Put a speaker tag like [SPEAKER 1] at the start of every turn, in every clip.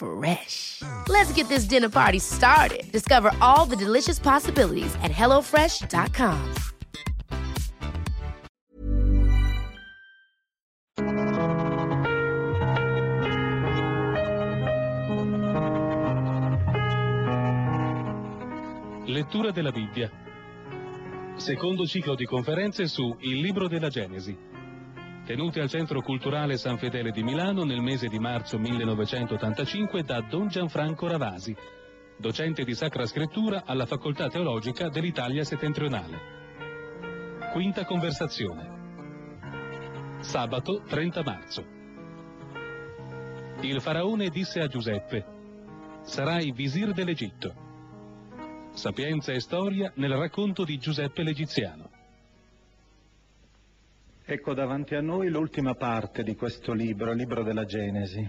[SPEAKER 1] Fresh. Let's get this dinner party started. Discover all the delicious possibilities at hellofresh.com.
[SPEAKER 2] Lettura della Bibbia. Secondo ciclo di conferenze su Il libro della Genesi. Tenute al Centro Culturale San Fedele di Milano nel mese di marzo 1985 da Don Gianfranco Ravasi, docente di Sacra Scrittura alla Facoltà Teologica dell'Italia Settentrionale. Quinta conversazione. Sabato 30 marzo. Il faraone disse a Giuseppe, sarai visir dell'Egitto. Sapienza e storia nel racconto di Giuseppe l'Egiziano.
[SPEAKER 3] Ecco davanti a noi l'ultima parte di questo libro, il libro della Genesi,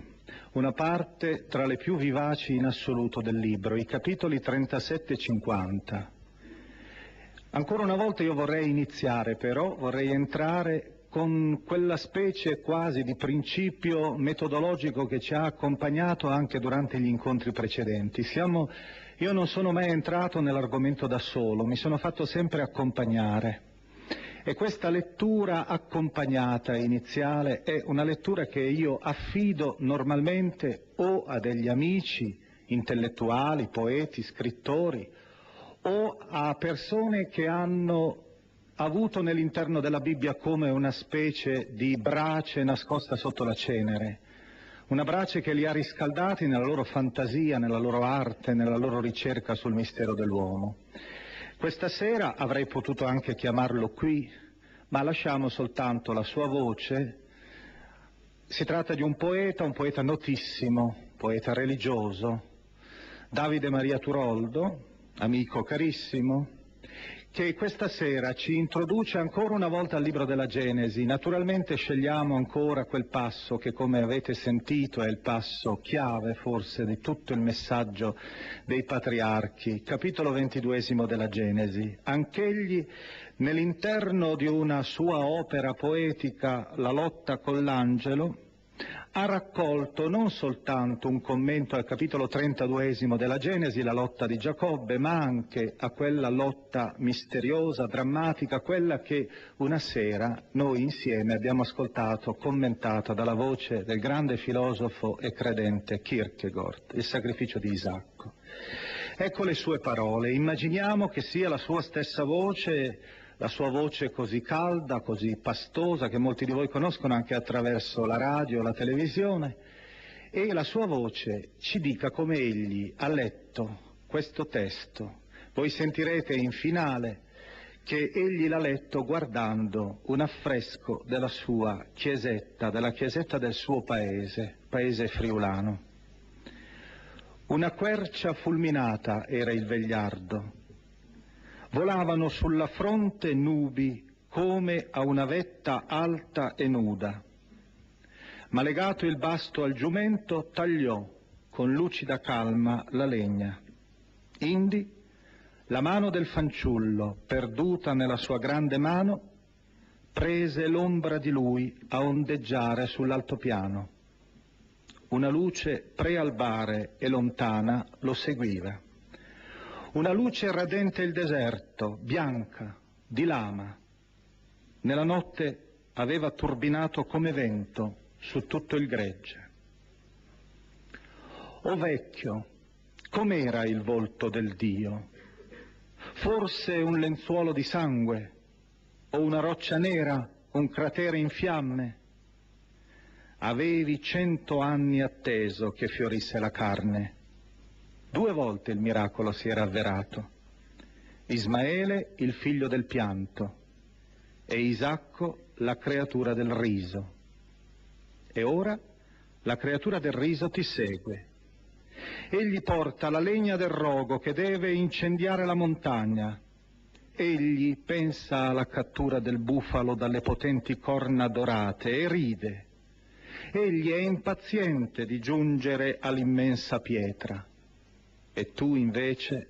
[SPEAKER 3] una parte tra le più vivaci in assoluto del libro, i capitoli 37 e 50. Ancora una volta io vorrei iniziare però, vorrei entrare con quella specie quasi di principio metodologico che ci ha accompagnato anche durante gli incontri precedenti. Siamo, io non sono mai entrato nell'argomento da solo, mi sono fatto sempre accompagnare. E questa lettura accompagnata iniziale è una lettura che io affido normalmente o a degli amici intellettuali, poeti, scrittori, o a persone che hanno avuto nell'interno della Bibbia come una specie di brace nascosta sotto la cenere, una brace che li ha riscaldati nella loro fantasia, nella loro arte, nella loro ricerca sul mistero dell'uomo. Questa sera avrei potuto anche chiamarlo qui, ma lasciamo soltanto la sua voce. Si tratta di un poeta, un poeta notissimo, poeta religioso, Davide Maria Turoldo, amico carissimo, che questa sera ci introduce ancora una volta al libro della Genesi. Naturalmente scegliamo ancora quel passo che, come avete sentito, è il passo chiave forse di tutto il messaggio dei patriarchi, capitolo ventiduesimo della Genesi. Anch'egli, nell'interno di una sua opera poetica, La lotta con l'angelo, ha raccolto non soltanto un commento al capitolo 32 della Genesi, la lotta di Giacobbe, ma anche a quella lotta misteriosa, drammatica, quella che una sera noi insieme abbiamo ascoltato commentata dalla voce del grande filosofo e credente Kierkegaard, il sacrificio di Isacco. Ecco le sue parole, immaginiamo che sia la sua stessa voce la sua voce così calda, così pastosa, che molti di voi conoscono anche attraverso la radio, la televisione, e la sua voce ci dica come egli ha letto questo testo. Voi sentirete in finale che egli l'ha letto guardando un affresco della sua chiesetta, della chiesetta del suo paese, paese friulano. Una quercia fulminata era il vegliardo, volavano sulla fronte nubi come a una vetta alta e nuda. Ma legato il basto al giumento tagliò con lucida calma la legna. Indi la mano del fanciullo, perduta nella sua grande mano, prese l'ombra di lui a ondeggiare sull'altopiano. Una luce prealbare e lontana lo seguiva. Una luce radente il deserto, bianca, di lama. Nella notte aveva turbinato come vento su tutto il gregge. O vecchio, com'era il volto del Dio? Forse un lenzuolo di sangue o una roccia nera, un cratere in fiamme? Avevi cento anni atteso che fiorisse la carne. Due volte il miracolo si era avverato. Ismaele, il figlio del pianto, e Isacco, la creatura del riso. E ora la creatura del riso ti segue. Egli porta la legna del rogo che deve incendiare la montagna. Egli pensa alla cattura del bufalo dalle potenti corna dorate e ride. Egli è impaziente di giungere all'immensa pietra. E tu invece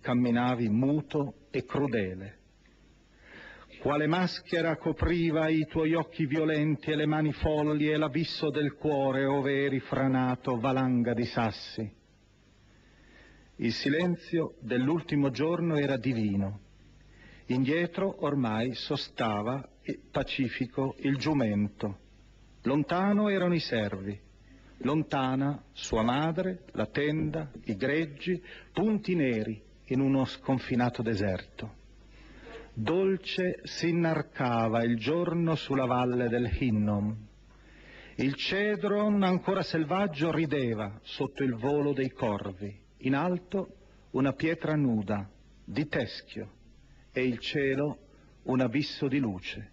[SPEAKER 3] camminavi muto e crudele. Quale maschera copriva i tuoi occhi violenti e le mani folli e l'abisso del cuore ove eri franato valanga di sassi? Il silenzio dell'ultimo giorno era divino. Indietro ormai sostava pacifico il giumento. Lontano erano i servi. Lontana sua madre, la tenda, i greggi, punti neri in uno sconfinato deserto. Dolce si innarcava il giorno sulla valle del Hinnom. Il cedron ancora selvaggio rideva sotto il volo dei corvi. In alto una pietra nuda, di teschio, e il cielo un abisso di luce.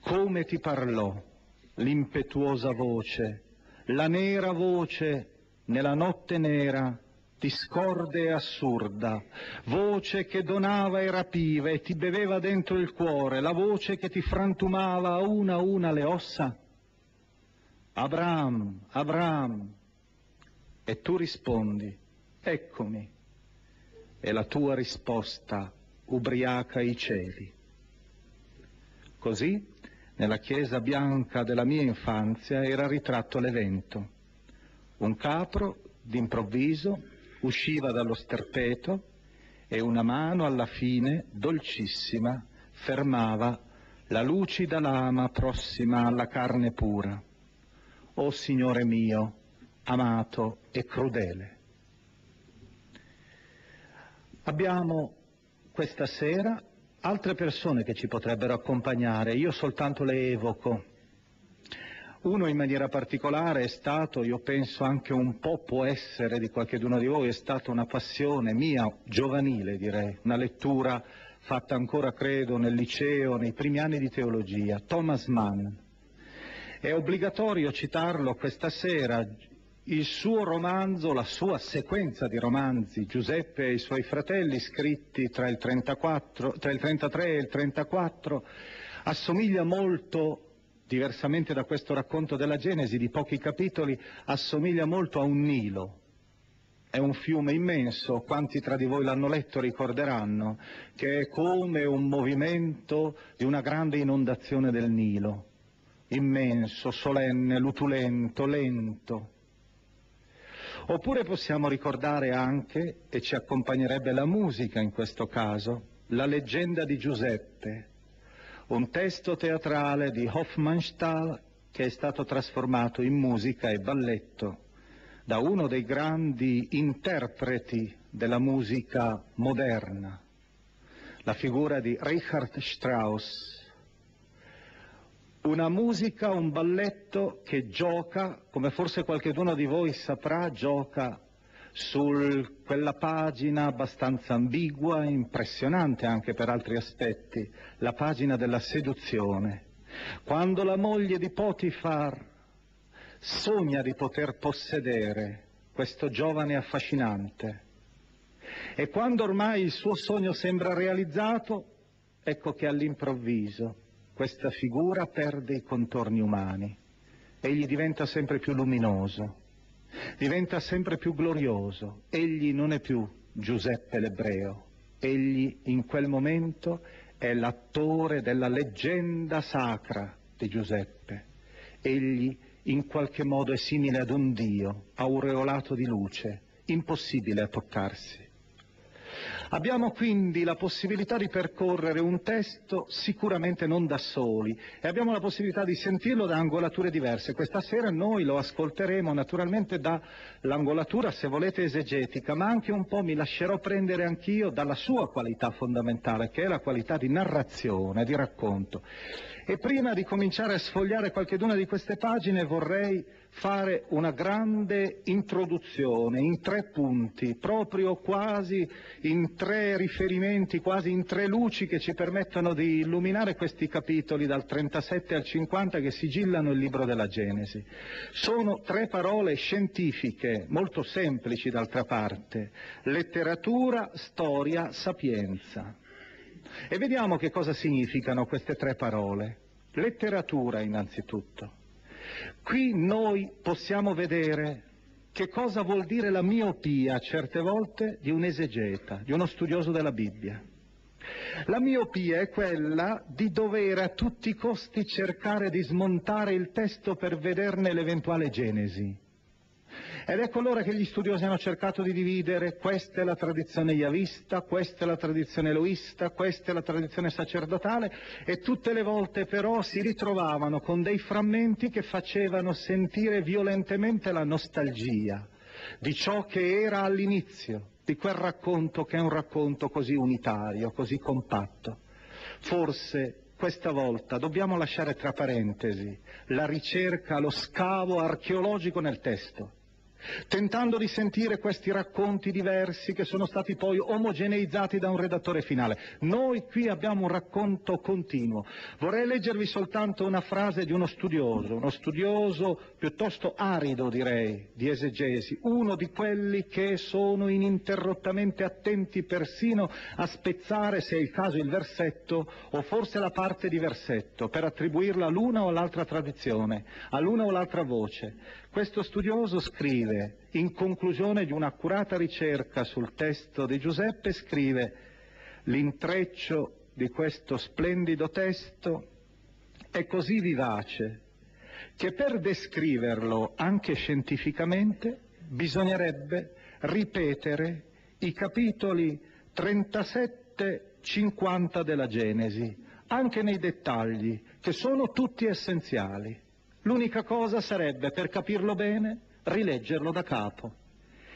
[SPEAKER 3] Come ti parlò l'impetuosa voce, la nera voce nella notte nera discorde e assurda, voce che donava e rapiva e ti beveva dentro il cuore, la voce che ti frantumava a una a una le ossa? Abram, Abram. E tu rispondi, eccomi. E la tua risposta ubriaca i cieli. Così, nella chiesa bianca della mia infanzia era ritratto l'evento. Un capro, d'improvviso, usciva dallo sterpeto e una mano alla fine, dolcissima, fermava la lucida lama prossima alla carne pura. O Signore mio, amato e crudele. Abbiamo questa sera altre persone che ci potrebbero accompagnare, io soltanto le evoco uno in maniera particolare è stato, io penso anche un po' può essere di qualcheduno di voi, è stata una passione mia, giovanile direi, una lettura fatta ancora credo nel liceo, nei primi anni di teologia, Thomas Mann. È obbligatorio citarlo questa sera, il suo romanzo, la sua sequenza di romanzi, Giuseppe e i suoi fratelli, scritti tra il, 34, tra il 33 e il 34, assomiglia molto diversamente da questo racconto della Genesi di pochi capitoli, assomiglia molto a un Nilo. È un fiume immenso, quanti tra di voi l'hanno letto ricorderanno, che è come un movimento di una grande inondazione del Nilo. Immenso, solenne, lutulento, lento. Oppure possiamo ricordare anche, e ci accompagnerebbe la musica in questo caso, la leggenda di Giuseppe, un testo teatrale di Hofmannsthal che è stato trasformato in musica e balletto da uno dei grandi interpreti della musica moderna, la figura di Richard Strauss. Una musica, un balletto che gioca, come forse qualcuno di voi saprà, gioca su quella pagina abbastanza ambigua, impressionante anche per altri aspetti, la pagina della seduzione. Quando la moglie di Potifar sogna di poter possedere questo giovane affascinante e quando ormai il suo sogno sembra realizzato, ecco che all'improvviso questa figura perde i contorni umani, egli diventa sempre più luminoso, diventa sempre più glorioso. Egli non è più Giuseppe l'ebreo, egli in quel momento è l'attore della leggenda sacra di Giuseppe. Egli in qualche modo è simile ad un dio, aureolato di luce, impossibile a toccarsi. Abbiamo quindi la possibilità di percorrere un testo sicuramente non da soli e abbiamo la possibilità di sentirlo da angolature diverse. Questa sera noi lo ascolteremo naturalmente dall'angolatura, se volete, esegetica, ma anche un po' mi lascerò prendere anch'io dalla sua qualità fondamentale, che è la qualità di narrazione, di racconto. E prima di cominciare a sfogliare qualcheduna di queste pagine vorrei fare una grande introduzione in tre punti, proprio quasi in tre riferimenti, quasi in tre luci che ci permettono di illuminare questi capitoli dal 37 al 50 che sigillano il libro della Genesi. Sono tre parole scientifiche, molto semplici d'altra parte, letteratura, storia, sapienza. E vediamo che cosa significano queste tre parole. Letteratura innanzitutto. Qui noi possiamo vedere che cosa vuol dire la miopia certe volte di un esegeta, di uno studioso della Bibbia. La miopia è quella di dover a tutti i costi cercare di smontare il testo per vederne l'eventuale genesi. Ed ecco allora che gli studiosi hanno cercato di dividere. Questa è la tradizione yavista, questa è la tradizione eloista, questa è la tradizione sacerdotale. E tutte le volte però si ritrovavano con dei frammenti che facevano sentire violentemente la nostalgia di ciò che era all'inizio, di quel racconto che è un racconto così unitario, così compatto. Forse questa volta dobbiamo lasciare tra parentesi la ricerca, lo scavo archeologico nel testo tentando di sentire questi racconti diversi che sono stati poi omogeneizzati da un redattore finale. Noi qui abbiamo un racconto continuo. Vorrei leggervi soltanto una frase di uno studioso, uno studioso piuttosto arido direi, di esegesi, uno di quelli che sono ininterrottamente attenti persino a spezzare, se è il caso, il versetto o forse la parte di versetto per attribuirla all'una o all'altra tradizione, all'una o all'altra voce. Questo studioso scrive, in conclusione di un'accurata ricerca sul testo di Giuseppe, scrive l'intreccio di questo splendido testo è così vivace che per descriverlo anche scientificamente bisognerebbe ripetere i capitoli 37-50 della Genesi, anche nei dettagli, che sono tutti essenziali. L'unica cosa sarebbe, per capirlo bene, rileggerlo da capo.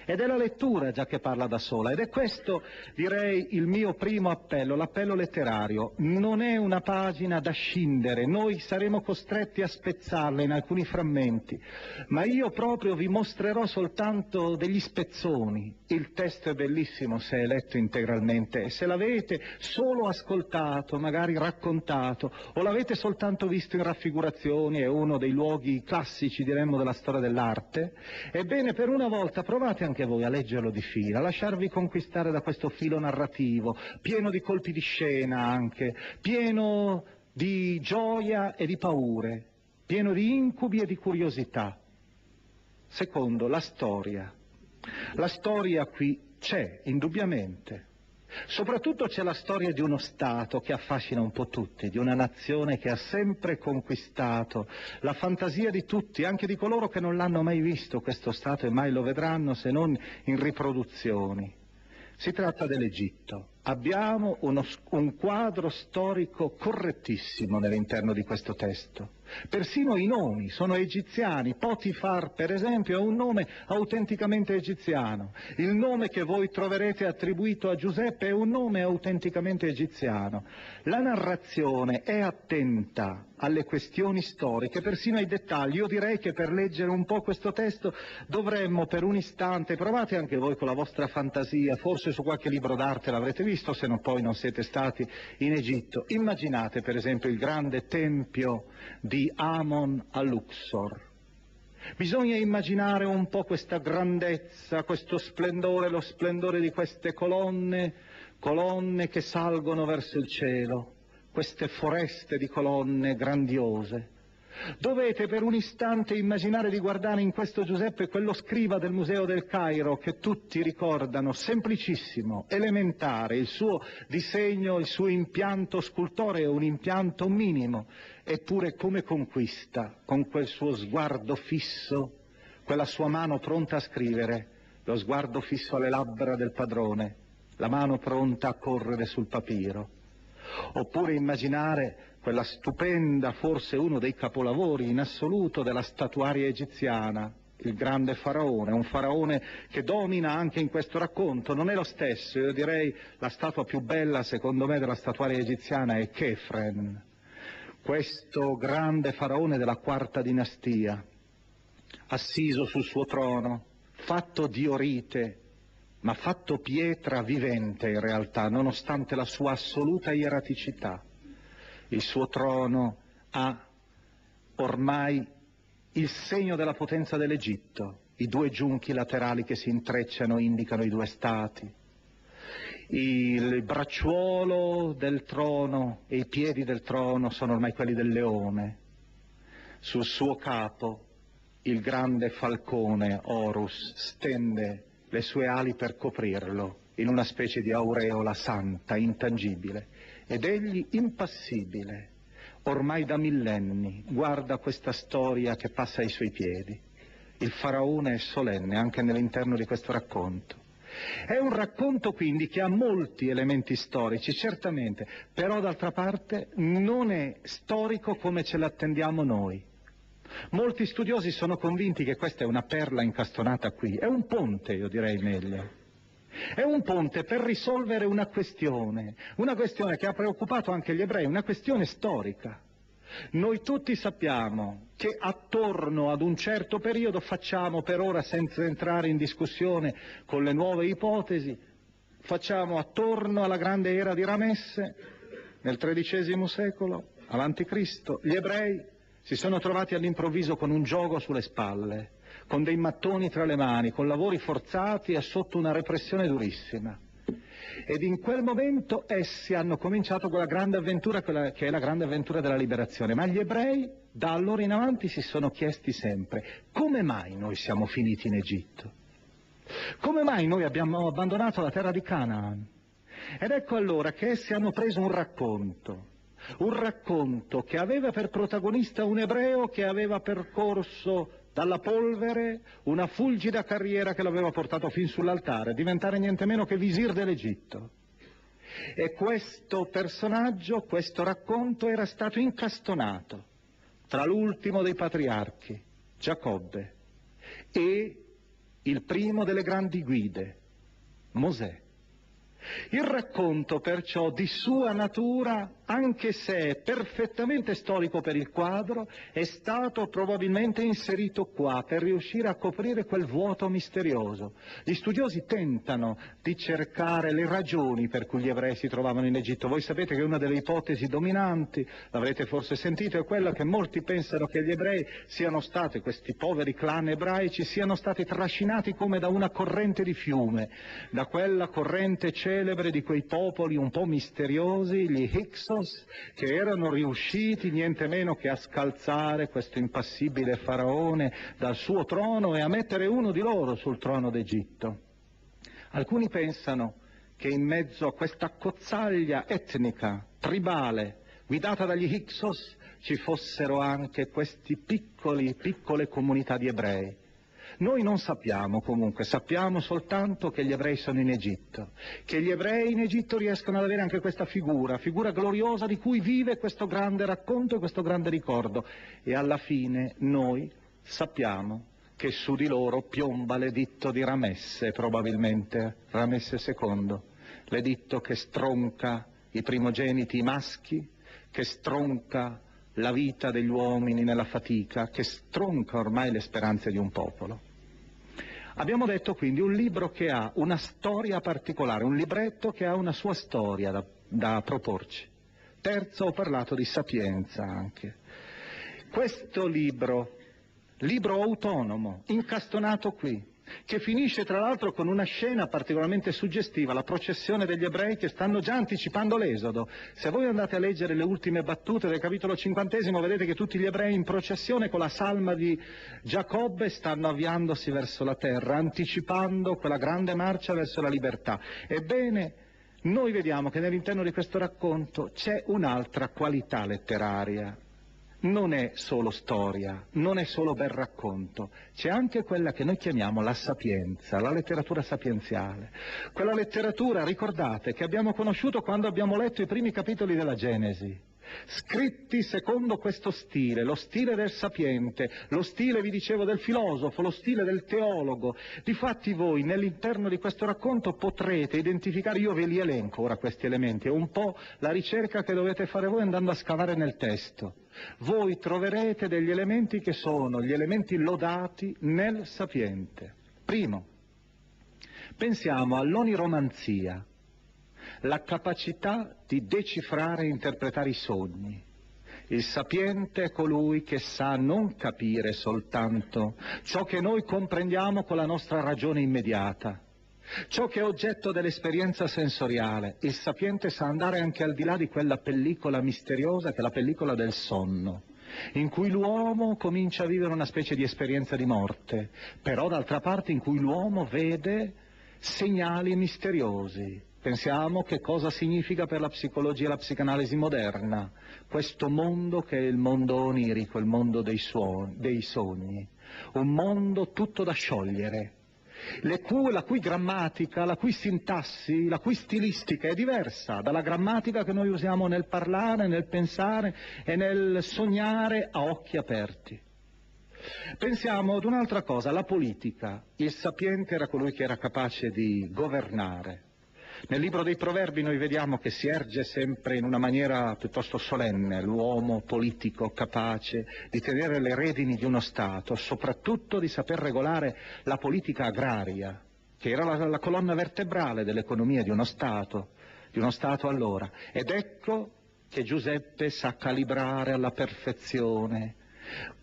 [SPEAKER 3] Ed è la lettura già che parla da sola ed è questo, direi, il mio primo appello, l'appello letterario. Non è una pagina da scindere, noi saremo costretti a spezzarla in alcuni frammenti, ma io proprio vi mostrerò soltanto degli spezzoni. Il testo è bellissimo se è letto integralmente e se l'avete solo ascoltato, magari raccontato, o l'avete soltanto visto in raffigurazioni, è uno dei luoghi classici, diremmo, della storia dell'arte, ebbene per una volta provate anche anche voi a leggerlo di fila, a lasciarvi conquistare da questo filo narrativo, pieno di colpi di scena anche, pieno di gioia e di paure, pieno di incubi e di curiosità. Secondo, la storia. La storia qui c'è, indubbiamente, Soprattutto c'è la storia di uno Stato che affascina un po' tutti, di una nazione che ha sempre conquistato la fantasia di tutti, anche di coloro che non l'hanno mai visto questo Stato e mai lo vedranno se non in riproduzioni. Si tratta dell'Egitto. Abbiamo uno, un quadro storico correttissimo nell'interno di questo testo. Persino i nomi sono egiziani. Potifar, per esempio, è un nome autenticamente egiziano. Il nome che voi troverete attribuito a Giuseppe è un nome autenticamente egiziano. La narrazione è attenta alle questioni storiche, persino ai dettagli. Io direi che per leggere un po' questo testo dovremmo per un istante, provate anche voi con la vostra fantasia, forse su qualche libro d'arte l'avrete visto, se no poi non siete stati in Egitto. Immaginate per esempio il grande tempio di Amon a Luxor. Bisogna immaginare un po' questa grandezza, questo splendore, lo splendore di queste colonne, colonne che salgono verso il cielo, queste foreste di colonne grandiose. Dovete per un istante immaginare di guardare in questo Giuseppe quello scriva del Museo del Cairo che tutti ricordano, semplicissimo, elementare, il suo disegno, il suo impianto scultoreo, un impianto minimo, eppure come conquista, con quel suo sguardo fisso, quella sua mano pronta a scrivere, lo sguardo fisso alle labbra del padrone, la mano pronta a correre sul papiro. Oppure immaginare quella stupenda, forse uno dei capolavori in assoluto della statuaria egiziana, il grande faraone, un faraone che domina anche in questo racconto, non è lo stesso, io direi la statua più bella secondo me della statuaria egiziana è Kefren, questo grande faraone della quarta dinastia, assiso sul suo trono, fatto di orite, ma fatto pietra vivente in realtà, nonostante la sua assoluta ieraticità il suo trono ha ormai il segno della potenza dell'Egitto, i due giunchi laterali che si intrecciano indicano i due stati, il bracciuolo del trono e i piedi del trono sono ormai quelli del leone, sul suo capo il grande falcone Horus stende le sue ali per coprirlo in una specie di aureola santa, intangibile ed egli impassibile, ormai da millenni, guarda questa storia che passa ai suoi piedi. Il faraone è solenne anche nell'interno di questo racconto. È un racconto quindi che ha molti elementi storici, certamente, però d'altra parte non è storico come ce l'attendiamo noi. Molti studiosi sono convinti che questa è una perla incastonata qui, è un ponte, io direi meglio. È un ponte per risolvere una questione, una questione che ha preoccupato anche gli ebrei, una questione storica. Noi tutti sappiamo che attorno ad un certo periodo facciamo, per ora senza entrare in discussione con le nuove ipotesi, facciamo attorno alla grande era di Ramesse, nel XIII secolo, avanti Cristo, gli ebrei si sono trovati all'improvviso con un gioco sulle spalle con dei mattoni tra le mani, con lavori forzati e sotto una repressione durissima. Ed in quel momento essi hanno cominciato quella grande avventura, quella che è la grande avventura della liberazione. Ma gli ebrei da allora in avanti si sono chiesti sempre come mai noi siamo finiti in Egitto? Come mai noi abbiamo abbandonato la terra di Canaan? Ed ecco allora che essi hanno preso un racconto, un racconto che aveva per protagonista un ebreo che aveva percorso dalla polvere una fulgida carriera che l'aveva portato fin sull'altare, diventare niente meno che visir dell'Egitto. E questo personaggio, questo racconto era stato incastonato tra l'ultimo dei patriarchi, Giacobbe, e il primo delle grandi guide, Mosè. Il racconto perciò di sua natura, anche se è perfettamente storico per il quadro, è stato probabilmente inserito qua per riuscire a coprire quel vuoto misterioso. Gli studiosi tentano di cercare le ragioni per cui gli ebrei si trovavano in Egitto. Voi sapete che una delle ipotesi dominanti, l'avrete forse sentito, è quella che molti pensano che gli ebrei siano stati, questi poveri clan ebraici, siano stati trascinati come da una corrente di fiume, da quella corrente celebre di quei popoli un po' misteriosi, gli Hyksos, che erano riusciti niente meno che a scalzare questo impassibile faraone dal suo trono e a mettere uno di loro sul trono d'Egitto. Alcuni pensano che in mezzo a questa cozzaglia etnica, tribale, guidata dagli Hyksos, ci fossero anche queste piccole comunità di ebrei noi non sappiamo comunque, sappiamo soltanto che gli ebrei sono in Egitto, che gli ebrei in Egitto riescono ad avere anche questa figura, figura gloriosa di cui vive questo grande racconto e questo grande ricordo. E alla fine noi sappiamo che su di loro piomba l'editto di Ramesse, probabilmente Ramesse II, l'editto che stronca i primogeniti maschi, che stronca la vita degli uomini nella fatica, che stronca ormai le speranze di un popolo. Abbiamo detto quindi un libro che ha una storia particolare, un libretto che ha una sua storia da, da proporci. Terzo, ho parlato di sapienza anche. Questo libro, libro autonomo, incastonato qui, che finisce tra l'altro con una scena particolarmente suggestiva, la processione degli ebrei che stanno già anticipando l'esodo. Se voi andate a leggere le ultime battute del capitolo cinquantesimo vedete che tutti gli ebrei in processione con la salma di Giacobbe stanno avviandosi verso la terra, anticipando quella grande marcia verso la libertà. Ebbene, noi vediamo che all'interno di questo racconto c'è un'altra qualità letteraria, non è solo storia, non è solo bel racconto, c'è anche quella che noi chiamiamo la sapienza, la letteratura sapienziale. Quella letteratura, ricordate, che abbiamo conosciuto quando abbiamo letto i primi capitoli della Genesi scritti secondo questo stile, lo stile del sapiente, lo stile, vi dicevo, del filosofo, lo stile del teologo. Difatti voi nell'interno di questo racconto potrete identificare, io ve li elenco ora questi elementi, è un po' la ricerca che dovete fare voi andando a scavare nel testo. Voi troverete degli elementi che sono gli elementi lodati nel sapiente. Primo, pensiamo all'oniromanzia, la capacità di decifrare e interpretare i sogni. Il sapiente è colui che sa non capire soltanto ciò che noi comprendiamo con la nostra ragione immediata, ciò che è oggetto dell'esperienza sensoriale. Il sapiente sa andare anche al di là di quella pellicola misteriosa che è la pellicola del sonno in cui l'uomo comincia a vivere una specie di esperienza di morte, però d'altra parte in cui l'uomo vede segnali misteriosi, Pensiamo che cosa significa per la psicologia e la psicanalisi moderna questo mondo che è il mondo onirico, il mondo dei, suoni, dei sogni, un mondo tutto da sciogliere, cui, la cui grammatica, la cui sintassi, la cui stilistica è diversa dalla grammatica che noi usiamo nel parlare, nel pensare e nel sognare a occhi aperti. Pensiamo ad un'altra cosa, la politica. Il sapiente era colui che era capace di governare, nel libro dei proverbi noi vediamo che si erge sempre in una maniera piuttosto solenne l'uomo politico capace di tenere le redini di uno Stato, soprattutto di saper regolare la politica agraria, che era la, la colonna vertebrale dell'economia di uno Stato, di uno Stato allora. Ed ecco che Giuseppe sa calibrare alla perfezione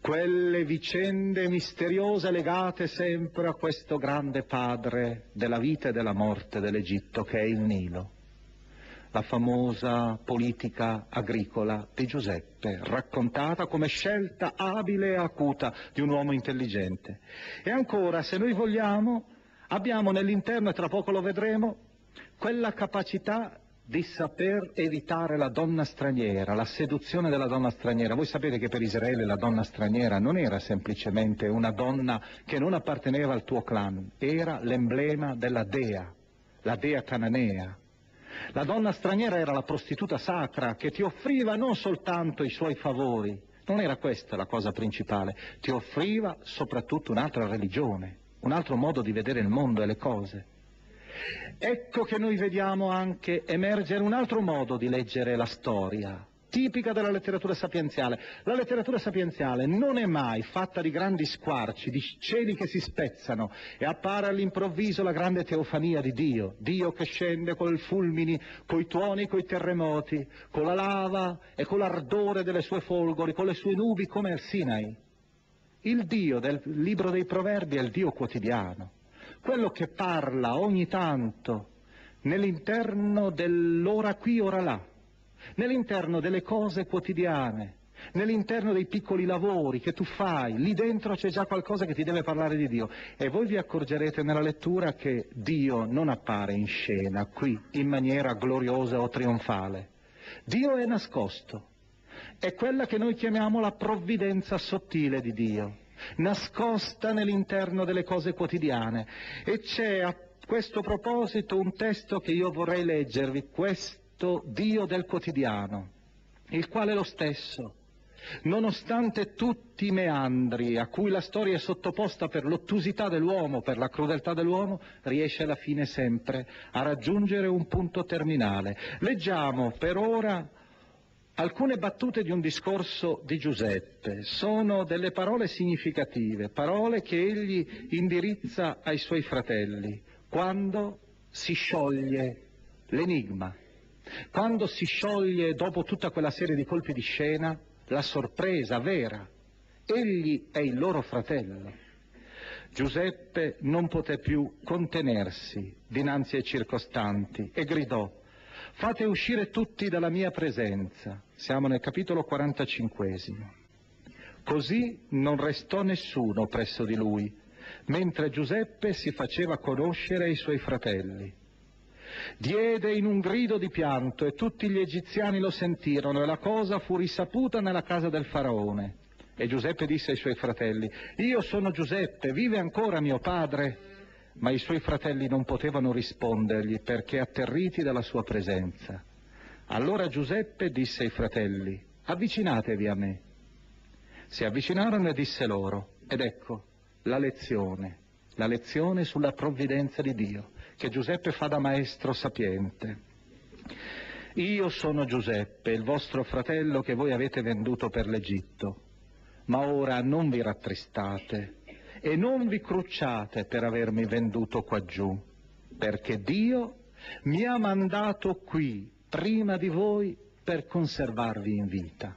[SPEAKER 3] quelle vicende misteriose legate sempre a questo grande padre della vita e della morte dell'Egitto che è il Nilo, la famosa politica agricola di Giuseppe, raccontata come scelta abile e acuta di un uomo intelligente. E ancora, se noi vogliamo, abbiamo nell'interno, e tra poco lo vedremo, quella capacità di saper evitare la donna straniera, la seduzione della donna straniera. Voi sapete che per Israele la donna straniera non era semplicemente una donna che non apparteneva al tuo clan, era l'emblema della dea, la dea cananea. La donna straniera era la prostituta sacra che ti offriva non soltanto i suoi favori, non era questa la cosa principale, ti offriva soprattutto un'altra religione, un altro modo di vedere il mondo e le cose. Ecco che noi vediamo anche emergere un altro modo di leggere la storia, tipica della letteratura sapienziale. La letteratura sapienziale non è mai fatta di grandi squarci, di cieli che si spezzano e appare all'improvviso la grande teofania di Dio, Dio che scende con i fulmini, coi tuoni, coi terremoti, con la lava e con l'ardore delle sue folgori, con le sue nubi come al Sinai. Il Dio del libro dei proverbi è il Dio quotidiano quello che parla ogni tanto nell'interno dell'ora qui, ora là, nell'interno delle cose quotidiane, nell'interno dei piccoli lavori che tu fai, lì dentro c'è già qualcosa che ti deve parlare di Dio e voi vi accorgerete nella lettura che Dio non appare in scena qui in maniera gloriosa o trionfale. Dio è nascosto, è quella che noi chiamiamo la provvidenza sottile di Dio nascosta nell'interno delle cose quotidiane. E c'è a questo proposito un testo che io vorrei leggervi, questo Dio del quotidiano, il quale è lo stesso, nonostante tutti i meandri a cui la storia è sottoposta per l'ottusità dell'uomo, per la crudeltà dell'uomo, riesce alla fine sempre a raggiungere un punto terminale. Leggiamo per ora Alcune battute di un discorso di Giuseppe sono delle parole significative, parole che egli indirizza ai suoi fratelli quando si scioglie l'enigma, quando si scioglie dopo tutta quella serie di colpi di scena la sorpresa vera. Egli è il loro fratello. Giuseppe non poté più contenersi dinanzi ai circostanti e gridò Fate uscire tutti dalla mia presenza. Siamo nel capitolo 45. Così non restò nessuno presso di lui, mentre Giuseppe si faceva conoscere ai suoi fratelli. Diede in un grido di pianto e tutti gli egiziani lo sentirono e la cosa fu risaputa nella casa del faraone. E Giuseppe disse ai suoi fratelli, io sono Giuseppe, vive ancora mio padre? Ma i suoi fratelli non potevano rispondergli perché atterriti dalla sua presenza. Allora Giuseppe disse ai fratelli, avvicinatevi a me. Si avvicinarono e disse loro, ed ecco la lezione, la lezione sulla provvidenza di Dio, che Giuseppe fa da maestro sapiente. Io sono Giuseppe, il vostro fratello che voi avete venduto per l'Egitto ma ora non vi rattristate e non vi crucciate per avermi venduto qua giù, perché Dio mi ha mandato qui prima di voi per conservarvi in vita.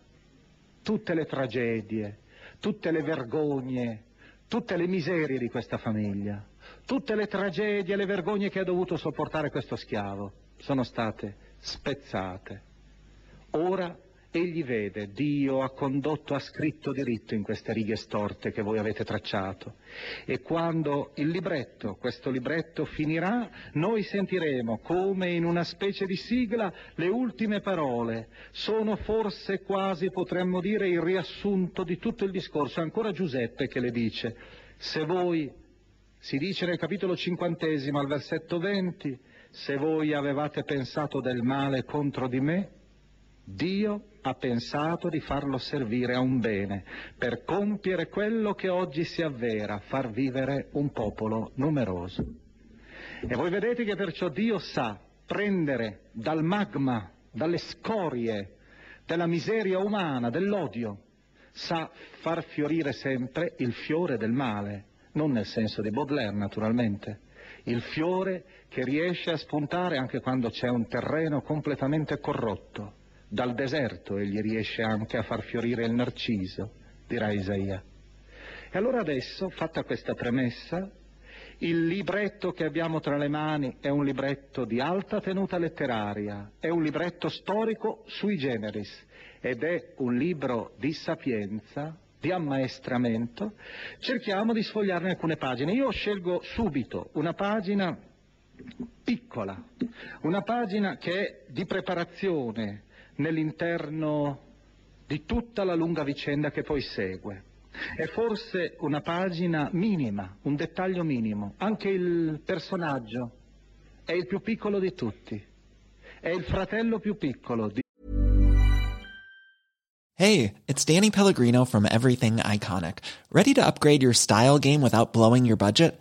[SPEAKER 3] Tutte le tragedie, tutte le vergogne, tutte le miserie di questa famiglia, tutte le tragedie e le vergogne che ha dovuto sopportare questo schiavo sono state spezzate. Ora Egli vede, Dio ha condotto, ha scritto diritto in queste righe storte che voi avete tracciato. E quando il libretto, questo libretto finirà, noi sentiremo come in una specie di sigla le ultime parole. Sono forse quasi, potremmo dire, il riassunto di tutto il discorso. Ancora Giuseppe che le dice, se voi, si dice nel capitolo cinquantesimo al versetto 20, se voi avevate pensato del male contro di me, Dio ha pensato di farlo servire a un bene, per compiere quello che oggi si avvera, far vivere un popolo numeroso. E voi vedete che perciò Dio sa prendere dal magma, dalle scorie della miseria umana, dell'odio, sa far fiorire sempre il fiore del male, non nel senso di Baudelaire naturalmente, il fiore che riesce a spuntare anche quando c'è un terreno completamente corrotto dal deserto egli riesce anche a far fiorire il narciso, dirà Isaia. E allora adesso, fatta questa premessa, il libretto che abbiamo tra le mani è un libretto di alta tenuta letteraria, è un libretto storico sui generis ed è un libro di sapienza, di ammaestramento. Cerchiamo di sfogliarne alcune pagine. Io scelgo subito una pagina piccola, una pagina che è di preparazione nell'interno di tutta la lunga vicenda che poi segue. È forse una pagina minima, un dettaglio minimo. Anche il personaggio è il più piccolo di tutti. È il fratello più piccolo di
[SPEAKER 4] Hey, it's Danny Pellegrino from Everything Iconic. Ready to upgrade your style game without blowing your budget?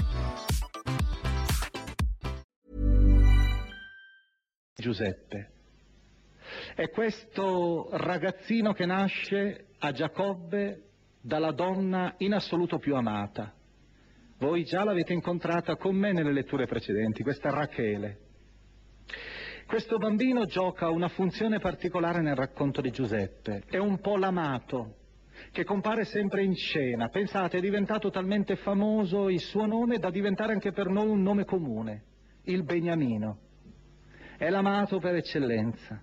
[SPEAKER 3] Giuseppe. È questo ragazzino che nasce a Giacobbe dalla donna in assoluto più amata. Voi già l'avete incontrata con me nelle letture precedenti, questa Rachele. Questo bambino gioca una funzione particolare nel racconto di Giuseppe, è un po' l'amato, che compare sempre in scena. Pensate, è diventato talmente famoso il suo nome da diventare anche per noi un nome comune, il Beniamino. È l'amato per eccellenza.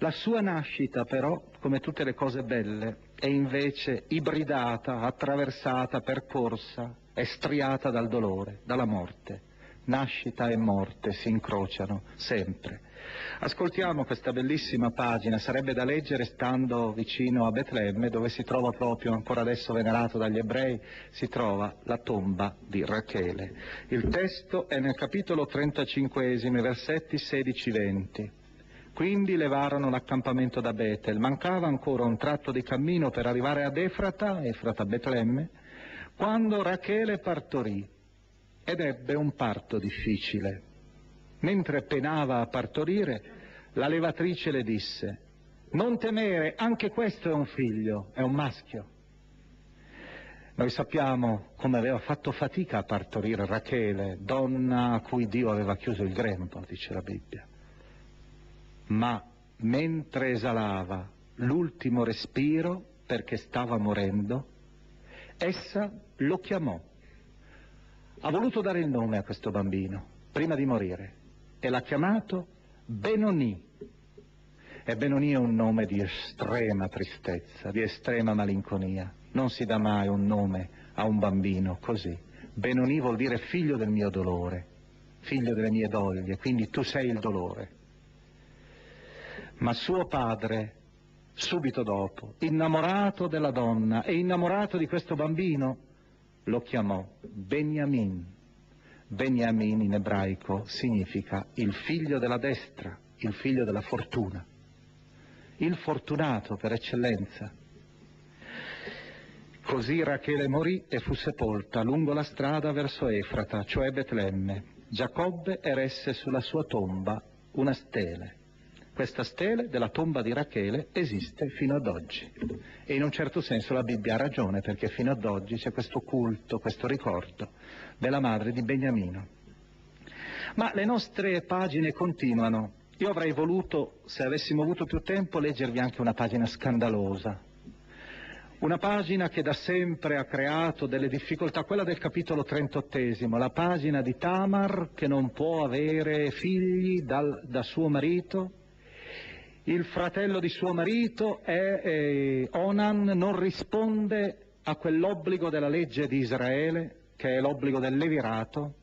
[SPEAKER 3] La sua nascita però, come tutte le cose belle, è invece ibridata, attraversata, percorsa, è striata dal dolore, dalla morte. Nascita e morte si incrociano sempre. Ascoltiamo questa bellissima pagina, sarebbe da leggere stando vicino a Betlemme, dove si trova proprio, ancora adesso venerato dagli ebrei, si trova la tomba di Rachele. Il testo è nel capitolo 35, versetti 16-20. Quindi levarono l'accampamento da Betel. Mancava ancora un tratto di cammino per arrivare ad Efrata, Efrata Betlemme, quando Rachele partorì ed ebbe un parto difficile. Mentre penava a partorire, la levatrice le disse, non temere, anche questo è un figlio, è un maschio. Noi sappiamo come aveva fatto fatica a partorire Rachele, donna a cui Dio aveva chiuso il grembo, dice la Bibbia ma mentre esalava l'ultimo respiro perché stava morendo, essa lo chiamò. Ha voluto dare il nome a questo bambino prima di morire e l'ha chiamato Benoni. E Benoni è un nome di estrema tristezza, di estrema malinconia. Non si dà mai un nome a un bambino così. Benoni vuol dire figlio del mio dolore, figlio delle mie doglie, quindi tu sei il dolore. Ma suo padre, subito dopo, innamorato della donna e innamorato di questo bambino, lo chiamò Beniamin. Beniamin in ebraico significa il figlio della destra, il figlio della fortuna, il fortunato per eccellenza. Così Rachele morì e fu sepolta lungo la strada verso Efrata, cioè Betlemme. Giacobbe eresse sulla sua tomba una stele. Questa stele della tomba di Rachele esiste fino ad oggi e in un certo senso la Bibbia ha ragione perché fino ad oggi c'è questo culto, questo ricordo della madre di Beniamino. Ma le nostre pagine continuano. Io avrei voluto, se avessimo avuto più tempo, leggervi anche una pagina scandalosa, una pagina che da sempre ha creato delle difficoltà, quella del capitolo 38, la pagina di Tamar che non può avere figli dal, da suo marito il fratello di suo marito è eh, Onan, non risponde a quell'obbligo della legge di Israele, che è l'obbligo del levirato,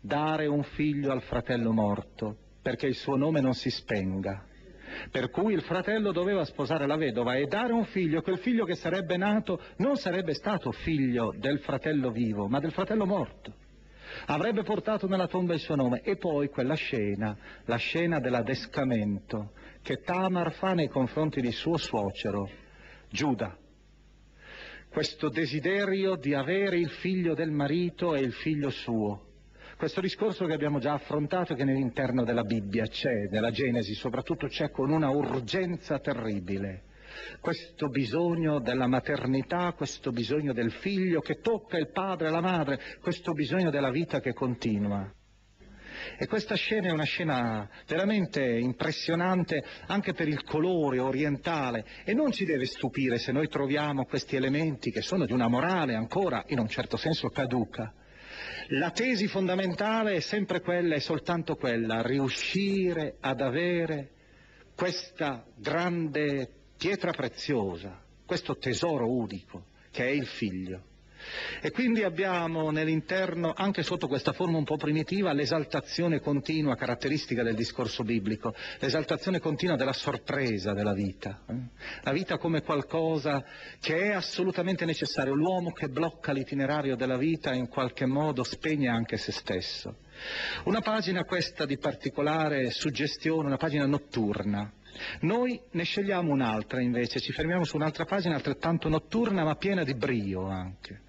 [SPEAKER 3] dare un figlio al fratello morto, perché il suo nome non si spenga. Per cui il fratello doveva sposare la vedova e dare un figlio, quel figlio che sarebbe nato non sarebbe stato figlio del fratello vivo, ma del fratello morto. Avrebbe portato nella tomba il suo nome e poi quella scena, la scena dell'adescamento, che Tamar fa nei confronti di suo suocero, Giuda. Questo desiderio di avere il figlio del marito e il figlio suo. Questo discorso che abbiamo già affrontato che nell'interno della Bibbia c'è, nella Genesi soprattutto c'è con una urgenza terribile. Questo bisogno della maternità, questo bisogno del figlio che tocca il padre e la madre, questo bisogno della vita che continua. E questa scena è una scena veramente impressionante anche per il colore orientale e non ci deve stupire se noi troviamo questi elementi che sono di una morale ancora in un certo senso caduca. La tesi fondamentale è sempre quella, è soltanto quella, riuscire ad avere questa grande pietra preziosa, questo tesoro unico che è il figlio. E quindi abbiamo nell'interno, anche sotto questa forma un po' primitiva, l'esaltazione continua caratteristica del discorso biblico, l'esaltazione continua della sorpresa della vita. Eh? La vita come qualcosa che è assolutamente necessario, l'uomo che blocca l'itinerario della vita in qualche modo spegne anche se stesso. Una pagina questa di particolare suggestione, una pagina notturna, noi ne scegliamo un'altra invece, ci fermiamo su un'altra pagina altrettanto notturna ma piena di brio anche.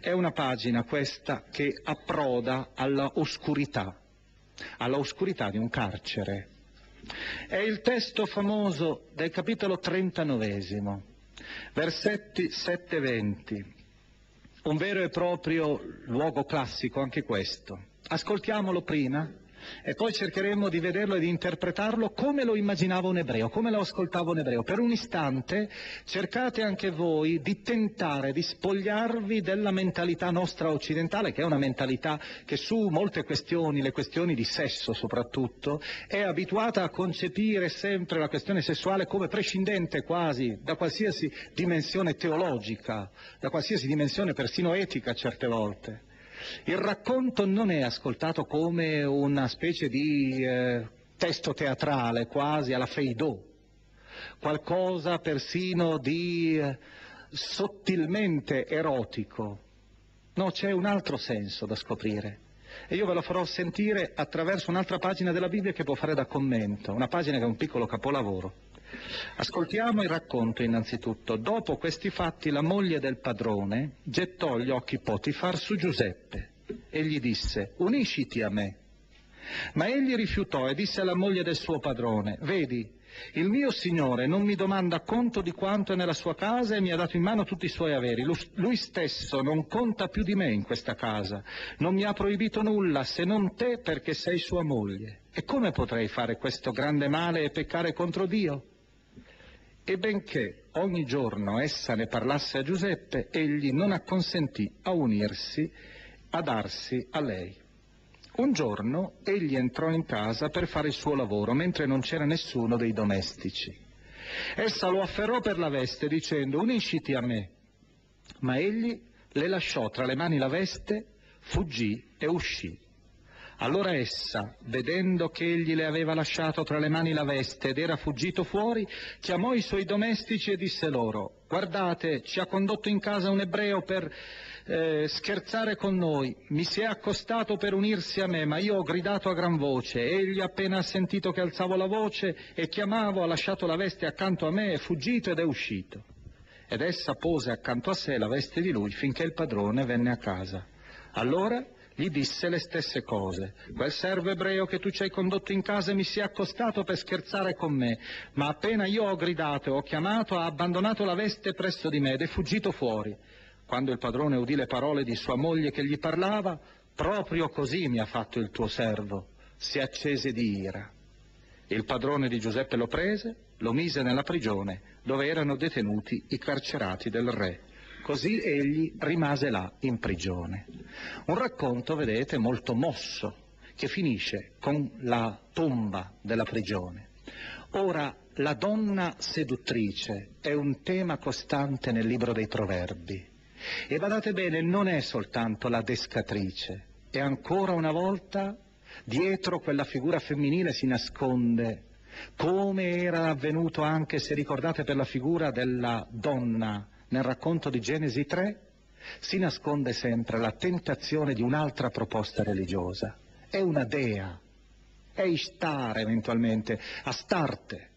[SPEAKER 3] È una pagina questa che approda alla oscurità, alla oscurità di un carcere. È il testo famoso del capitolo 39, versetti 7-20, un vero e proprio luogo classico anche questo. Ascoltiamolo prima e poi cercheremo di vederlo e di interpretarlo come lo immaginava un ebreo, come lo ascoltava un ebreo. Per un istante cercate anche voi di tentare di spogliarvi della mentalità nostra occidentale, che è una mentalità che su molte questioni, le questioni di sesso soprattutto, è abituata a concepire sempre la questione sessuale come prescindente quasi da qualsiasi dimensione teologica, da qualsiasi dimensione persino etica certe volte. Il racconto non è ascoltato come una specie di eh, testo teatrale, quasi alla Feidò, qualcosa persino di eh, sottilmente erotico. No, c'è un altro senso da scoprire. E io ve lo farò sentire attraverso un'altra pagina della Bibbia che può fare da commento, una pagina che è un piccolo capolavoro. Ascoltiamo il racconto innanzitutto. Dopo questi fatti la moglie del padrone gettò gli occhi Potifar su Giuseppe e gli disse unisciti a me. Ma egli rifiutò e disse alla moglie del suo padrone, vedi, il mio signore non mi domanda conto di quanto è nella sua casa e mi ha dato in mano tutti i suoi averi. Lui stesso non conta più di me in questa casa. Non mi ha proibito nulla se non te perché sei sua moglie. E come potrei fare questo grande male e peccare contro Dio? E benché ogni giorno essa ne parlasse a Giuseppe, egli non acconsentì a unirsi, a darsi a lei. Un giorno egli entrò in casa per fare il suo lavoro, mentre non c'era nessuno dei domestici. Essa lo afferrò per la veste dicendo unisciti a me. Ma egli le lasciò tra le mani la veste, fuggì e uscì. Allora essa, vedendo che egli le aveva lasciato tra le mani la veste ed era fuggito fuori, chiamò i suoi domestici e disse loro, guardate, ci ha condotto in casa un ebreo per eh, scherzare con noi, mi si è accostato per unirsi a me, ma io ho gridato a gran voce, egli appena ha sentito che alzavo la voce e chiamavo ha lasciato la veste accanto a me, è fuggito ed è uscito. Ed essa pose accanto a sé la veste di lui finché il padrone venne a casa. Allora gli disse le stesse cose. Quel servo ebreo che tu ci hai condotto in casa mi si è accostato per scherzare con me, ma appena io ho gridato e ho chiamato ha abbandonato la veste presso di me ed è fuggito fuori. Quando il padrone udì le parole di sua moglie che gli parlava, proprio così mi ha fatto il tuo servo, si accese di ira. Il padrone di Giuseppe lo prese, lo mise nella prigione dove erano detenuti i carcerati del re. Così egli rimase là in prigione. Un racconto, vedete, molto mosso, che finisce con la tomba della prigione. Ora, la donna seduttrice è un tema costante nel libro dei proverbi. E badate bene, non è soltanto la descatrice, è ancora una volta dietro quella figura femminile si nasconde, come era avvenuto anche, se ricordate, per la figura della donna nel racconto di Genesi 3 si nasconde sempre la tentazione di un'altra proposta religiosa. È una dea, è Ishtar eventualmente, Astarte,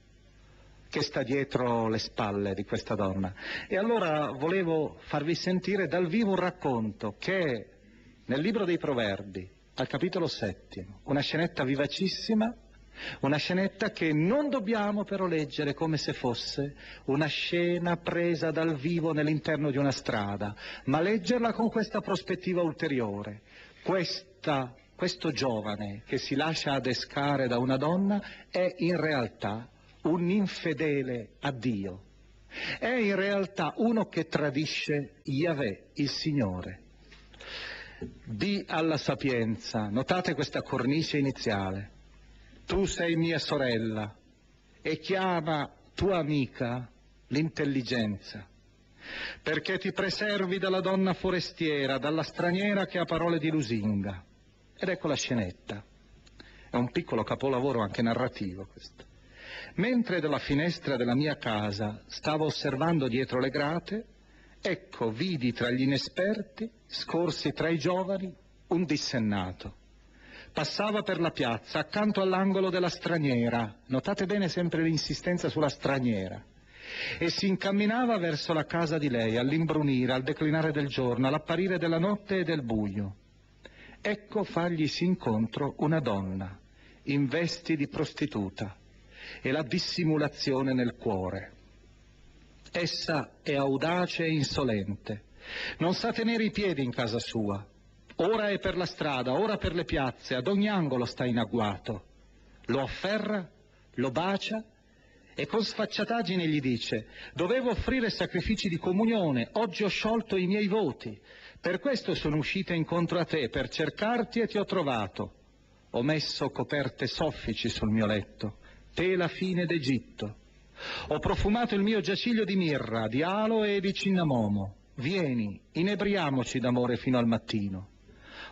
[SPEAKER 3] che sta dietro le spalle di questa donna. E allora volevo farvi sentire dal vivo un racconto che nel libro dei Proverbi, al capitolo settimo, una scenetta vivacissima una scenetta che non dobbiamo però leggere come se fosse una scena presa dal vivo nell'interno di una strada, ma leggerla con questa prospettiva ulteriore. Questa, questo giovane che si lascia adescare da una donna è in realtà un infedele a Dio. È in realtà uno che tradisce Yahweh, il Signore. Di alla sapienza, notate questa cornice iniziale tu sei mia sorella e chiama tua amica l'intelligenza, perché ti preservi dalla donna forestiera, dalla straniera che ha parole di lusinga. Ed ecco la scenetta. È un piccolo capolavoro anche narrativo questo. Mentre dalla finestra della mia casa stavo osservando dietro le grate, ecco vidi tra gli inesperti, scorsi tra i giovani, un dissennato passava per la piazza accanto all'angolo della straniera, notate bene sempre l'insistenza sulla straniera, e si incamminava verso la casa di lei, all'imbrunire, al declinare del giorno, all'apparire della notte e del buio. Ecco farglisi incontro una donna, in vesti di prostituta, e la dissimulazione nel cuore. Essa è audace e insolente, non sa tenere i piedi in casa sua, Ora è per la strada, ora per le piazze, ad ogni angolo sta in agguato. Lo afferra, lo bacia e con sfacciataggine gli dice dovevo offrire sacrifici di comunione, oggi ho sciolto i miei voti, per questo sono uscita incontro a te, per cercarti e ti ho trovato. Ho messo coperte soffici sul mio letto, tela fine d'Egitto. Ho profumato il mio giaciglio di mirra, di alo e di cinnamomo. Vieni, inebriamoci d'amore fino al mattino.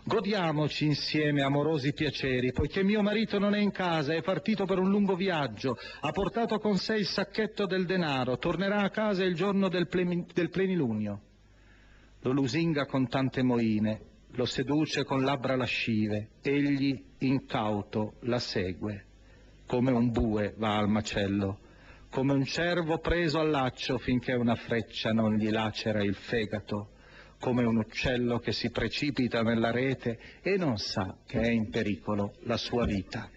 [SPEAKER 3] Godiamoci insieme amorosi piaceri, poiché mio marito non è in casa, è partito per un lungo viaggio, ha portato con sé il sacchetto del denaro, tornerà a casa il giorno del, plenilunio. Lo lusinga con tante moine, lo seduce con labbra lascive, egli incauto la segue, come un bue va al macello, come un cervo preso al laccio finché una freccia non gli lacera il fegato, come un uccello che si precipita nella rete e non sa che è in pericolo la sua vita.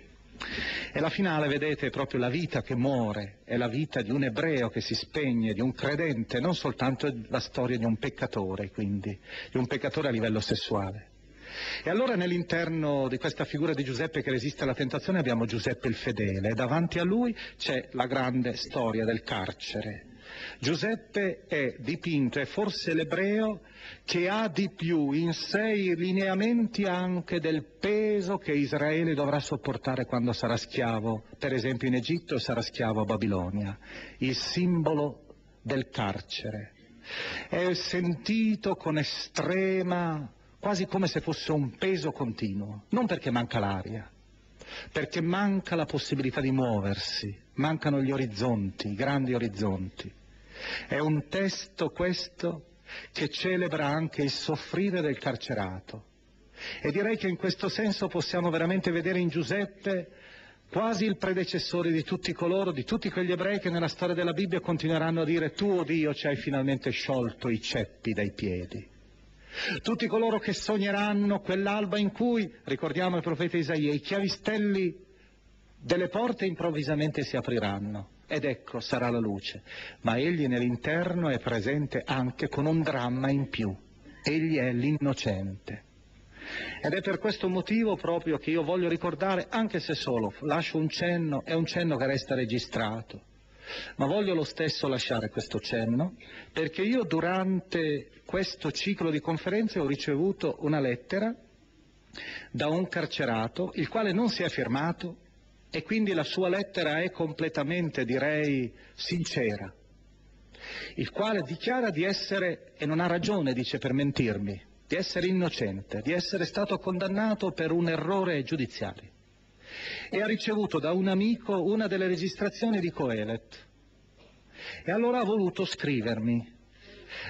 [SPEAKER 3] E la finale, vedete, è proprio la vita che muore, è la vita di un ebreo che si spegne, di un credente, non soltanto la storia di un peccatore, quindi, di un peccatore a livello sessuale. E allora nell'interno di questa figura di Giuseppe che resiste alla tentazione abbiamo Giuseppe il fedele e davanti a lui c'è la grande storia del carcere. Giuseppe è dipinto, è forse l'ebreo che ha di più in sé i lineamenti anche del peso che Israele dovrà sopportare quando sarà schiavo, per esempio in Egitto sarà schiavo a Babilonia, il simbolo del carcere. È sentito con estrema, quasi come se fosse un peso continuo, non perché manca l'aria, perché manca la possibilità di muoversi, mancano gli orizzonti, i grandi orizzonti. È un testo questo che celebra anche il soffrire del carcerato. E direi che in questo senso possiamo veramente vedere in Giuseppe quasi il predecessore di tutti coloro, di tutti quegli ebrei che nella storia della Bibbia continueranno a dire tu, oh Dio, ci hai finalmente sciolto i ceppi dai piedi. Tutti coloro che sogneranno quell'alba in cui, ricordiamo il profeta Isaia, i chiavistelli delle porte improvvisamente si apriranno ed ecco sarà la luce, ma egli nell'interno è presente anche con un dramma in più, egli è l'innocente. Ed è per questo motivo proprio che io voglio ricordare, anche se solo lascio un cenno, è un cenno che resta registrato, ma voglio lo stesso lasciare questo cenno perché io durante questo ciclo di conferenze ho ricevuto una lettera da un carcerato, il quale non si è firmato, e quindi la sua lettera è completamente, direi, sincera, il quale dichiara di essere, e non ha ragione, dice, per mentirmi, di essere innocente, di essere stato condannato per un errore giudiziario. E ha ricevuto da un amico una delle registrazioni di Coelet. E allora ha voluto scrivermi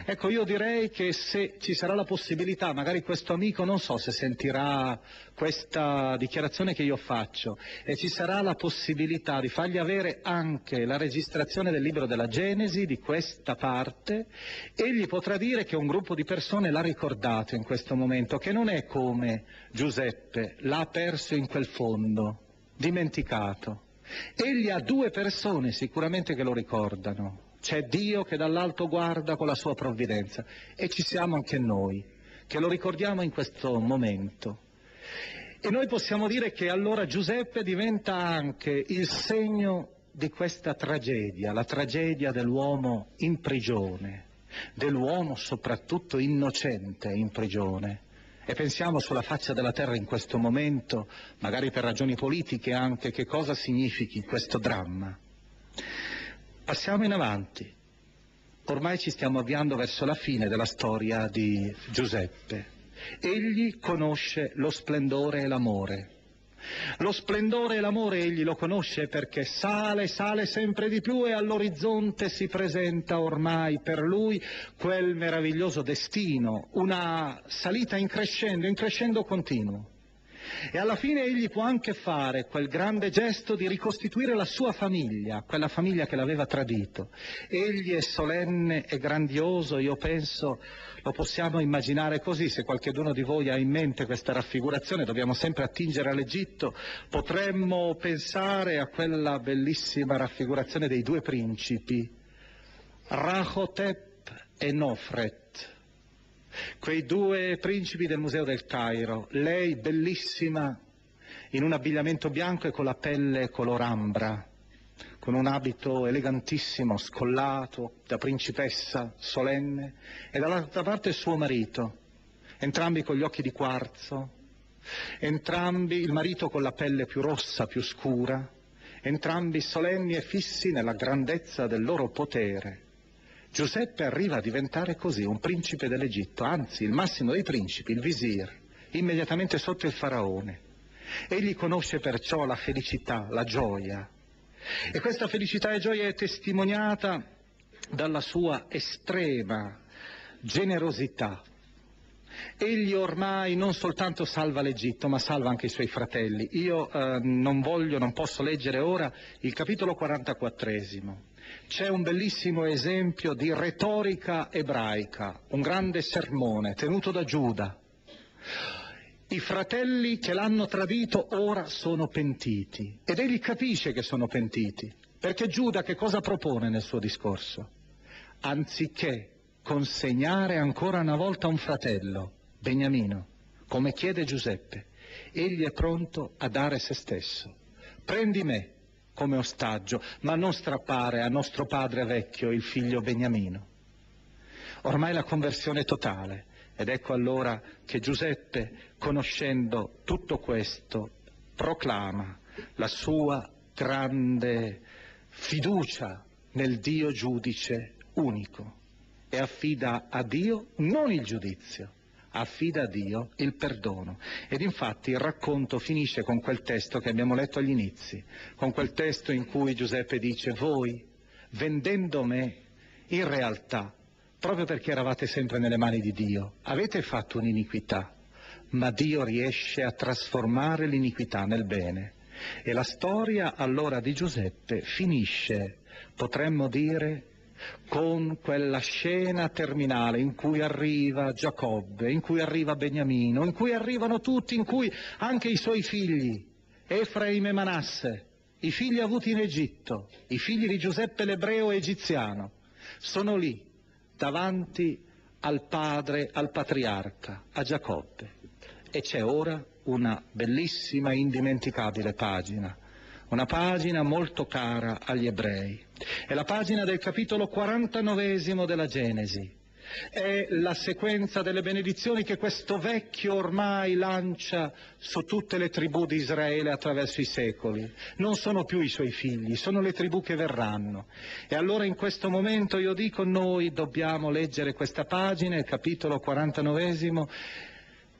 [SPEAKER 3] Ecco, io direi che se ci sarà la possibilità, magari questo amico non so se sentirà questa dichiarazione che io faccio, e ci sarà la possibilità di fargli avere anche la registrazione del libro della Genesi, di questa parte, egli potrà dire che un gruppo di persone l'ha ricordato in questo momento, che non è come Giuseppe, l'ha perso in quel fondo, dimenticato. Egli ha due persone sicuramente che lo ricordano, c'è Dio che dall'alto guarda con la sua provvidenza e ci siamo anche noi, che lo ricordiamo in questo momento. E noi possiamo dire che allora Giuseppe diventa anche il segno di questa tragedia, la tragedia dell'uomo in prigione, dell'uomo soprattutto innocente in prigione. E pensiamo sulla faccia della terra in questo momento, magari per ragioni politiche anche, che cosa significhi questo dramma. Passiamo in avanti. Ormai ci stiamo avviando verso la fine della storia di Giuseppe. Egli conosce lo splendore e l'amore. Lo splendore e l'amore egli lo conosce perché sale, sale sempre di più e all'orizzonte si presenta ormai per lui quel meraviglioso destino, una salita in crescendo, in crescendo continuo. E alla fine egli può anche fare quel grande gesto di ricostituire la sua famiglia, quella famiglia che l'aveva tradito. Egli è solenne e grandioso, io penso lo possiamo immaginare così, se qualcuno di voi ha in mente questa raffigurazione, dobbiamo sempre attingere all'Egitto, potremmo pensare a quella bellissima raffigurazione dei due principi, Rahotep e Nofret quei due principi del Museo del Cairo, lei bellissima in un abbigliamento bianco e con la pelle color ambra, con un abito elegantissimo, scollato, da principessa, solenne, e dall'altra parte suo marito, entrambi con gli occhi di quarzo, entrambi il marito con la pelle più rossa, più scura, entrambi solenni e fissi nella grandezza del loro potere Giuseppe arriva a diventare così un principe dell'Egitto, anzi il massimo dei principi, il visir, immediatamente sotto il faraone. Egli conosce perciò la felicità, la gioia. E questa felicità e gioia è testimoniata dalla sua estrema generosità. Egli ormai non soltanto salva l'Egitto, ma salva anche i suoi fratelli. Io eh, non voglio, non posso leggere ora il capitolo 44. C'è un bellissimo esempio di retorica ebraica, un grande sermone tenuto da Giuda. I fratelli che l'hanno tradito ora sono pentiti ed egli capisce che sono pentiti, perché Giuda che cosa propone nel suo discorso? Anziché consegnare ancora una volta un fratello, Beniamino, come chiede Giuseppe, egli è pronto a dare se stesso. Prendi me come ostaggio, ma non strappare a nostro padre vecchio il figlio Beniamino. Ormai la conversione è totale ed ecco allora che Giuseppe, conoscendo tutto questo, proclama la sua grande fiducia nel Dio giudice unico e affida a Dio non il giudizio, affida a Dio il perdono. Ed infatti il racconto finisce con quel testo che abbiamo letto agli inizi, con quel testo in cui Giuseppe dice voi, vendendo me, in realtà, proprio perché eravate sempre nelle mani di Dio, avete fatto un'iniquità, ma Dio riesce a trasformare l'iniquità nel bene. E la storia allora di Giuseppe finisce, potremmo dire, con quella scena terminale in cui arriva Giacobbe, in cui arriva Beniamino, in cui arrivano tutti, in cui anche i suoi figli, Efraim e Manasse, i figli avuti in Egitto, i figli di Giuseppe l'ebreo egiziano, sono lì davanti al padre, al patriarca, a Giacobbe. E c'è ora una bellissima indimenticabile pagina una pagina molto cara agli ebrei. È la pagina del capitolo 49 della Genesi. È la sequenza delle benedizioni che questo vecchio ormai lancia su tutte le tribù di Israele attraverso i secoli. Non sono più i suoi figli, sono le tribù che verranno. E allora in questo momento io dico noi dobbiamo leggere questa pagina, il capitolo 49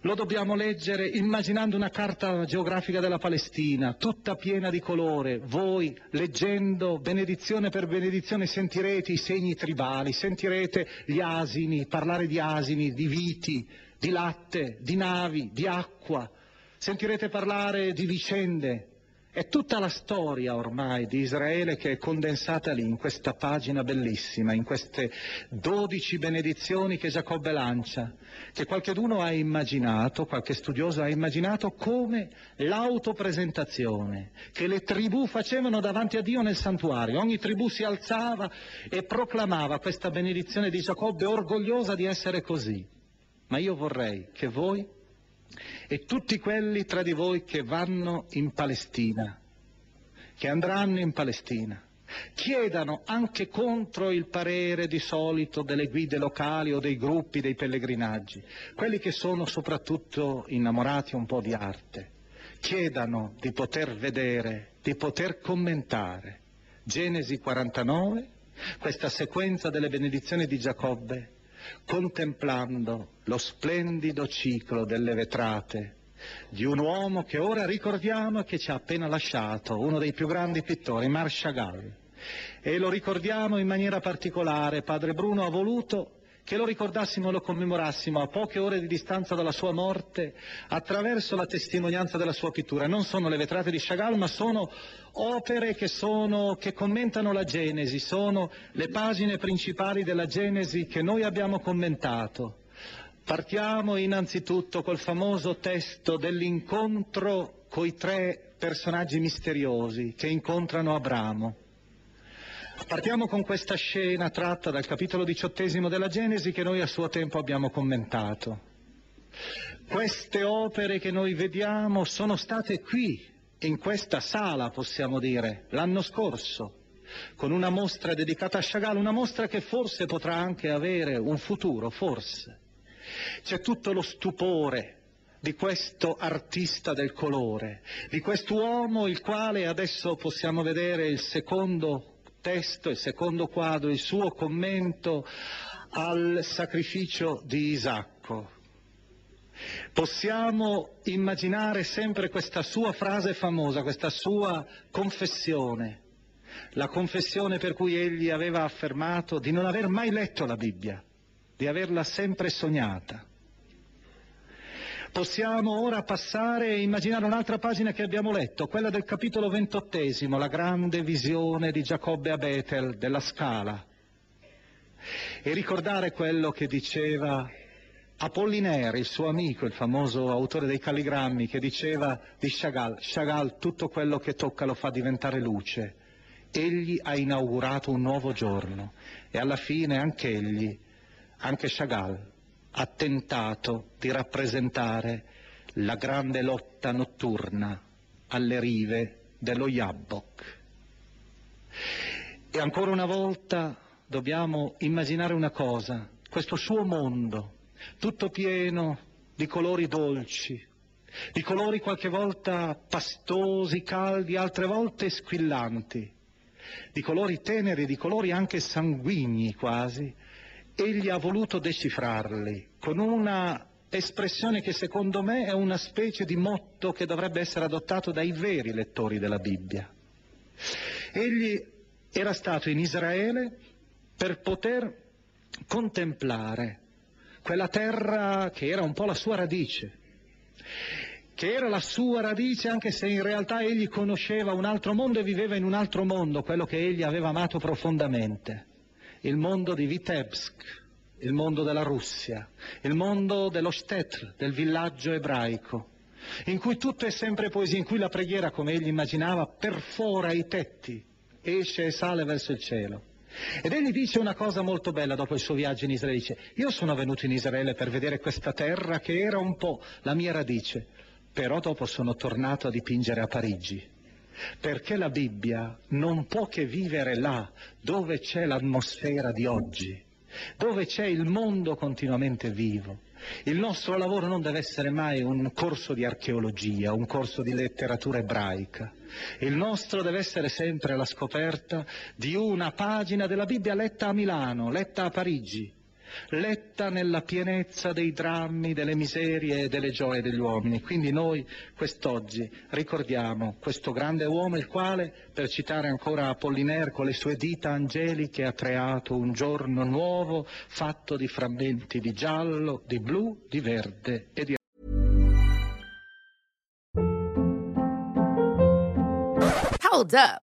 [SPEAKER 3] lo dobbiamo leggere immaginando una carta geografica della Palestina, tutta piena di colore. Voi, leggendo benedizione per benedizione, sentirete i segni tribali, sentirete gli asini, parlare di asini, di viti, di latte, di navi, di acqua. Sentirete parlare di vicende, è tutta la storia ormai di Israele che è condensata lì, in questa pagina bellissima, in queste dodici benedizioni che Giacobbe lancia, che qualcheduno ha immaginato, qualche studioso ha immaginato come l'autopresentazione che le tribù facevano davanti a Dio nel santuario. Ogni tribù si alzava e proclamava questa benedizione di Giacobbe orgogliosa di essere così. Ma io vorrei che voi e tutti quelli tra di voi che vanno in Palestina, che andranno in Palestina, chiedano anche contro il parere di solito delle guide locali o dei gruppi dei pellegrinaggi, quelli che sono soprattutto innamorati un po' di arte, chiedano di poter vedere, di poter commentare. Genesi 49, questa sequenza delle benedizioni di Giacobbe, contemplando lo splendido ciclo delle vetrate di un uomo che ora ricordiamo e che ci ha appena lasciato, uno dei più grandi pittori, Marc Chagall. E lo ricordiamo in maniera particolare, padre Bruno ha voluto che lo ricordassimo e lo commemorassimo a poche ore di distanza dalla sua morte attraverso la testimonianza della sua pittura. Non sono le vetrate di Chagall, ma sono opere che, sono, che commentano la Genesi, sono le pagine principali della Genesi che noi abbiamo commentato. Partiamo innanzitutto col famoso testo dell'incontro coi tre personaggi misteriosi che incontrano Abramo. Partiamo con questa scena tratta dal capitolo diciottesimo della Genesi che noi a suo tempo abbiamo commentato. Queste opere che noi vediamo sono state qui, in questa sala, possiamo dire, l'anno scorso, con una mostra dedicata a Chagall, una mostra che forse potrà anche avere un futuro, forse. C'è tutto lo stupore di questo artista del colore, di quest'uomo il quale adesso possiamo vedere il secondo testo, il secondo quadro, il suo commento al sacrificio di Isacco. Possiamo immaginare sempre questa sua frase famosa, questa sua confessione, la confessione per cui egli aveva affermato di non aver mai letto la Bibbia, di averla sempre sognata. Possiamo ora passare e immaginare un'altra pagina che abbiamo letto, quella del capitolo ventottesimo, la grande visione di Giacobbe a Betel, della scala, e ricordare quello che diceva Apollinaire, il suo amico, il famoso autore dei calligrammi, che diceva di Chagall, Chagall tutto quello che tocca lo fa diventare luce. Egli ha inaugurato un nuovo giorno e alla fine anche egli, anche Chagall, ha tentato di rappresentare la grande lotta notturna alle rive dello Jabbok. E ancora una volta dobbiamo immaginare una cosa, questo suo mondo, tutto pieno di colori dolci, di colori qualche volta pastosi, caldi, altre volte squillanti, di colori teneri, di colori anche sanguigni quasi, egli ha voluto decifrarli con una espressione che secondo me è una specie di motto che dovrebbe essere adottato dai veri lettori della Bibbia. Egli era stato in Israele per poter contemplare quella terra che era un po' la sua radice, che era la sua radice anche se in realtà egli conosceva un altro mondo e viveva in un altro mondo, quello che egli aveva amato profondamente, il mondo di Vitebsk, il mondo della Russia, il mondo dello Stetl, del villaggio ebraico, in cui tutto è sempre poesia, in cui la preghiera, come egli immaginava, perfora i tetti, esce e sale verso il cielo. Ed egli dice una cosa molto bella dopo il suo viaggio in Israele, dice, io sono venuto in Israele per vedere questa terra che era un po' la mia radice, però dopo sono tornato a dipingere a Parigi, perché la Bibbia non può che vivere là dove c'è l'atmosfera di oggi, dove c'è il mondo continuamente vivo. Il nostro lavoro non deve essere mai un corso di archeologia, un corso di letteratura ebraica. Il nostro deve essere sempre la scoperta di una pagina della Bibbia letta a Milano, letta a Parigi, letta nella pienezza dei drammi, delle miserie e delle gioie degli uomini. Quindi noi quest'oggi ricordiamo questo grande uomo il quale, per citare ancora Apollinaire, con le sue dita angeliche ha creato un giorno nuovo fatto di frammenti di giallo, di blu, di verde e di
[SPEAKER 1] Hold up.